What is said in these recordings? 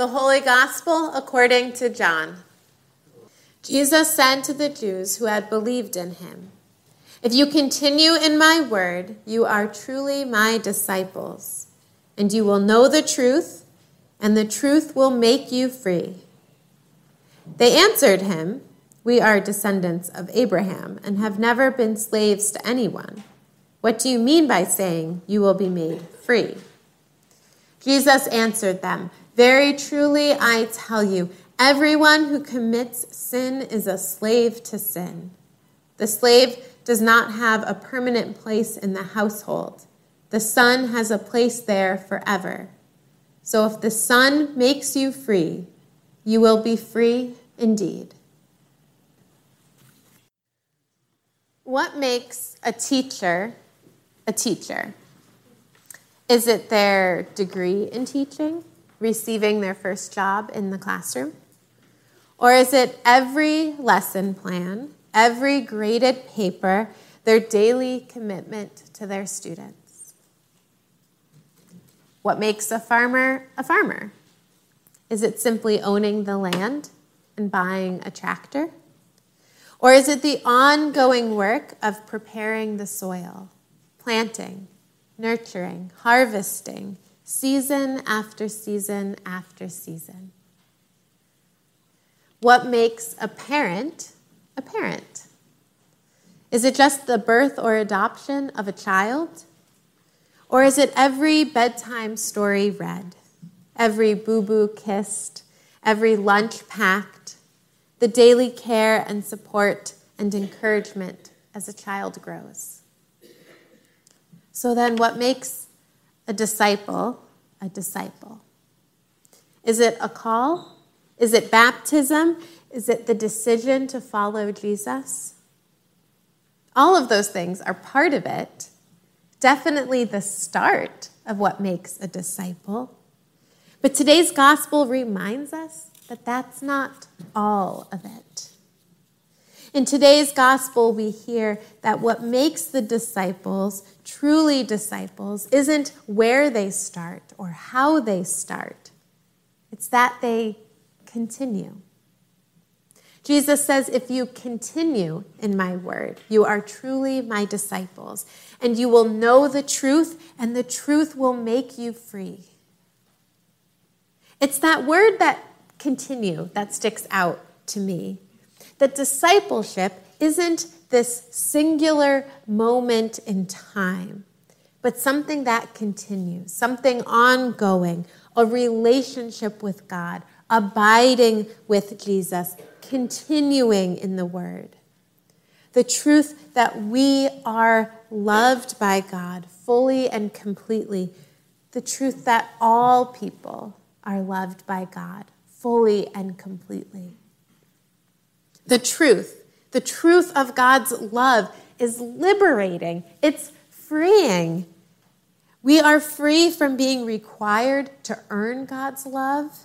The Holy Gospel according to John. Jesus said to the Jews who had believed in him, If you continue in my word, you are truly my disciples, and you will know the truth, and the truth will make you free. They answered him, We are descendants of Abraham and have never been slaves to anyone. What do you mean by saying you will be made free? Jesus answered them, very truly, I tell you, everyone who commits sin is a slave to sin. The slave does not have a permanent place in the household, the son has a place there forever. So if the son makes you free, you will be free indeed. What makes a teacher a teacher? Is it their degree in teaching? Receiving their first job in the classroom? Or is it every lesson plan, every graded paper, their daily commitment to their students? What makes a farmer a farmer? Is it simply owning the land and buying a tractor? Or is it the ongoing work of preparing the soil, planting, nurturing, harvesting, season after season after season. What makes a parent a parent? Is it just the birth or adoption of a child? Or is it every bedtime story read, every boo boo kissed, every lunch packed, the daily care and support and encouragement as a child grows? So then, what makes a disciple a disciple? Is it a call? Is it baptism? Is it the decision to follow Jesus? All of those things are part of it. Definitely the start of what makes a disciple. But today's gospel reminds us that that's not all of it. In today's gospel, we hear that what makes the disciples truly disciples isn't where they start or how they start, it's that they continue. Jesus says, If you continue in my word, you are truly my disciples, and you will know the truth, and the truth will make you free. It's that word that continue that sticks out to me that discipleship isn't this singular moment in time, but something that continues, something ongoing, a relationship with God, abiding with Jesus, continuing in the Word. The truth that we are loved by God fully and completely. The truth that all people are loved by God fully and completely. The truth, the truth of God's love is liberating, it's freeing. We are free from being required to earn God's love.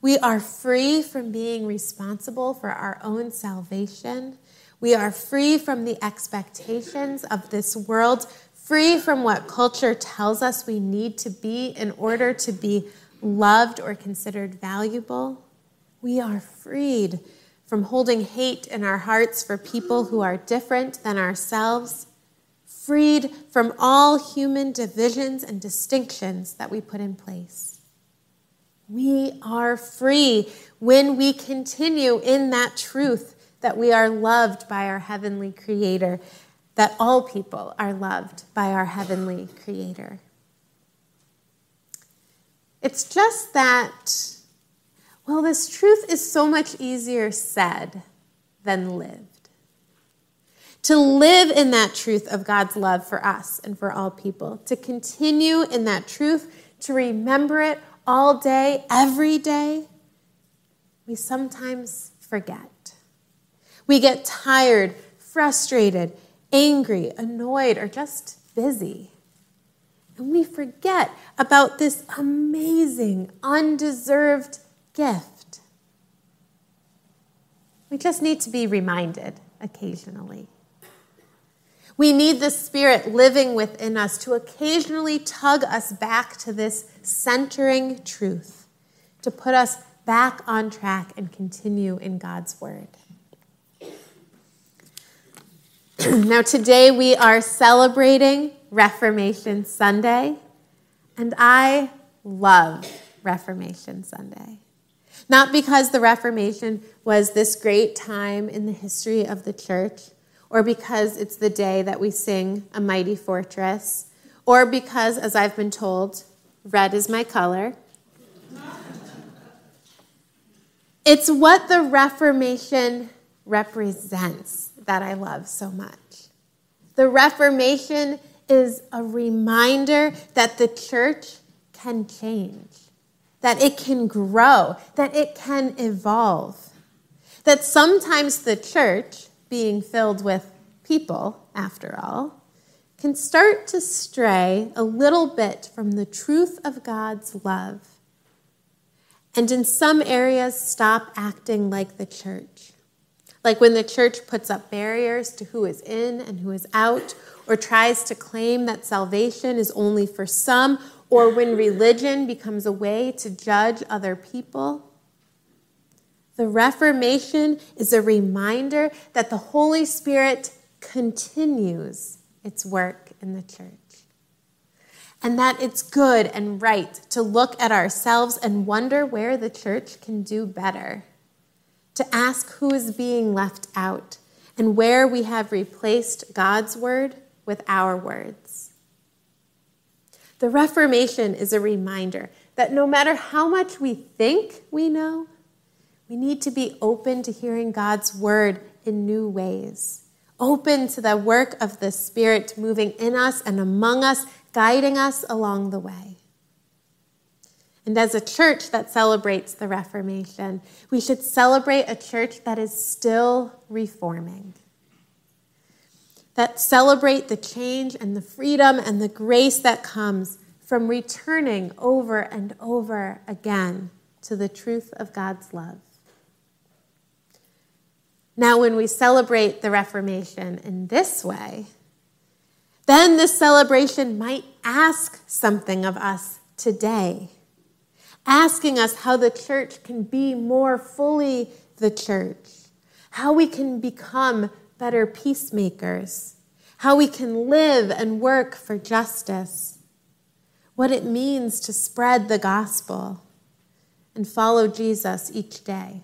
We are free from being responsible for our own salvation. We are free from the expectations of this world, free from what culture tells us we need to be in order to be loved or considered valuable. We are freed from holding hate in our hearts for people who are different than ourselves, freed from all human divisions and distinctions that we put in place. We are free when we continue in that truth that we are loved by our heavenly Creator, that all people are loved by our heavenly Creator. It's just that well, this truth is so much easier said than lived. To live in that truth of God's love for us and for all people, to continue in that truth, to remember it all day, every day, we sometimes forget. We get tired, frustrated, angry, annoyed, or just busy. And we forget about this amazing, undeserved gift. We just need to be reminded occasionally. We need the Spirit living within us to occasionally tug us back to this centering truth to put us back on track and continue in God's Word. now, today we are celebrating Reformation Sunday, and I love Reformation Sunday. Not because the Reformation was this great time in the history of the church, or because it's the day that we sing A Mighty Fortress, or because, as I've been told, red is my color. It's what the Reformation represents that I love so much. The Reformation is a reminder that the church can change, that it can grow, that it can evolve, that sometimes the church, being filled with people, after all, can start to stray a little bit from the truth of God's love and in some areas stop acting like the church. Like when the church puts up barriers to who is in and who is out, or tries to claim that salvation is only for some, or when religion becomes a way to judge other people. The Reformation is a reminder that the Holy Spirit continues its work in the church and that it's good and right to look at ourselves and wonder where the church can do better, to ask who is being left out, and where we have replaced God's word with our words. The Reformation is a reminder that no matter how much we think we know, we need to be open to hearing God's word in new ways, open to the work of the Spirit moving in us and among us guiding us along the way. And as a church that celebrates the Reformation, we should celebrate a church that is still reforming. That celebrate the change and the freedom and the grace that comes from returning over and over again to the truth of God's love. Now, when we celebrate the Reformation in this way, then this celebration might ask something of us today, asking us how the church can be more fully the church, how we can become better peacemakers, how we can live and work for justice, what it means to spread the gospel and follow Jesus each day.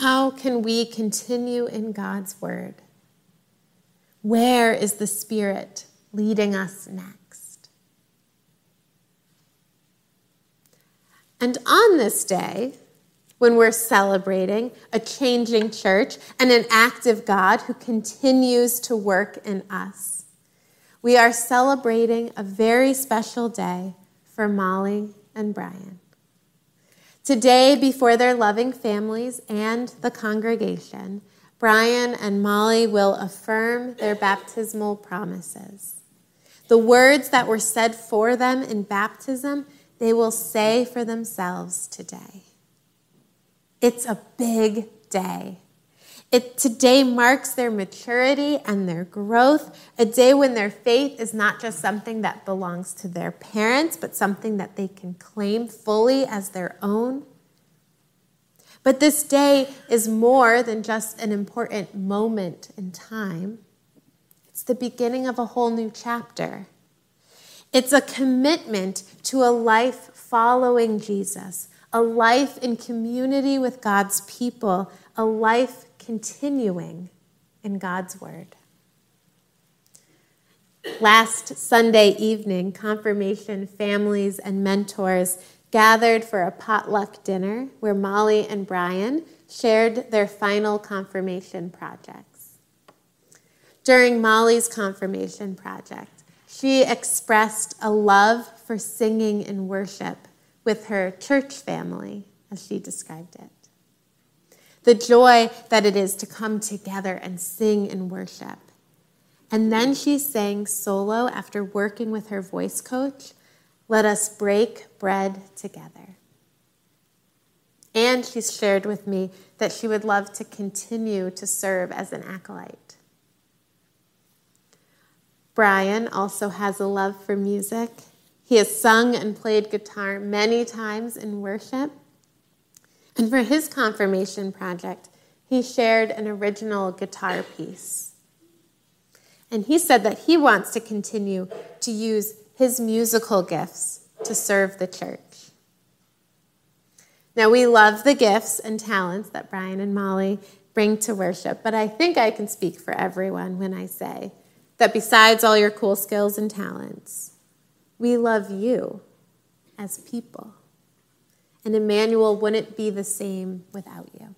How can we continue in God's word? Where is the Spirit leading us next? And on this day, when we're celebrating a changing church and an active God who continues to work in us, we are celebrating a very special day for Molly and Brian. Today, before their loving families and the congregation, Brian and Molly will affirm their baptismal promises. The words that were said for them in baptism, they will say for themselves today. It's a big day. It today marks their maturity and their growth, a day when their faith is not just something that belongs to their parents, but something that they can claim fully as their own. But this day is more than just an important moment in time. It's the beginning of a whole new chapter. It's a commitment to a life following Jesus, a life in community with God's people, a life continuing in God's Word. Last Sunday evening, confirmation families and mentors gathered for a potluck dinner where Molly and Brian shared their final confirmation projects. During Molly's confirmation project, she expressed a love for singing and worship with her church family, as she described it. The joy that it is to come together and sing and worship. And then she sang solo after working with her voice coach let us break bread together. And she shared with me that she would love to continue to serve as an acolyte. Brian also has a love for music. He has sung and played guitar many times in worship. And for his confirmation project, he shared an original guitar piece. And he said that he wants to continue to use his musical gifts to serve the church. Now, we love the gifts and talents that Brian and Molly bring to worship, but I think I can speak for everyone when I say that besides all your cool skills and talents, we love you as people. And Emmanuel wouldn't be the same without you.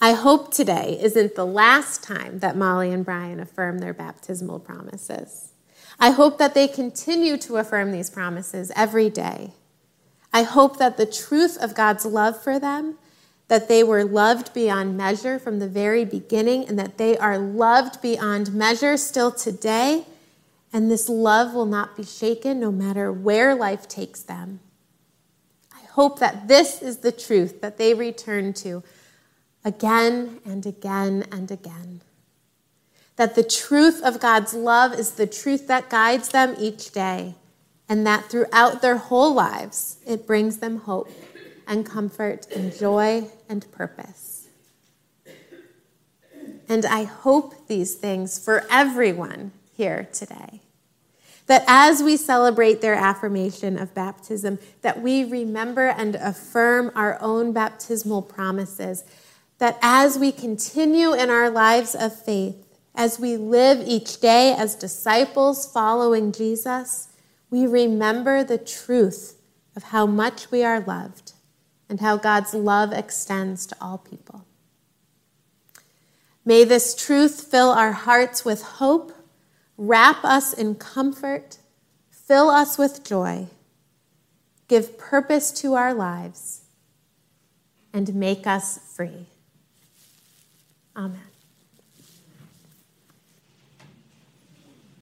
I hope today isn't the last time that Molly and Brian affirm their baptismal promises. I hope that they continue to affirm these promises every day. I hope that the truth of God's love for them, that they were loved beyond measure from the very beginning, and that they are loved beyond measure still today, and this love will not be shaken no matter where life takes them. I hope that this is the truth that they return to again and again and again. That the truth of God's love is the truth that guides them each day, and that throughout their whole lives, it brings them hope and comfort and joy and purpose. And I hope these things for everyone here today. That as we celebrate their affirmation of baptism, that we remember and affirm our own baptismal promises. That as we continue in our lives of faith, as we live each day as disciples following Jesus, we remember the truth of how much we are loved and how God's love extends to all people. May this truth fill our hearts with hope Wrap us in comfort, fill us with joy, give purpose to our lives, and make us free. Amen.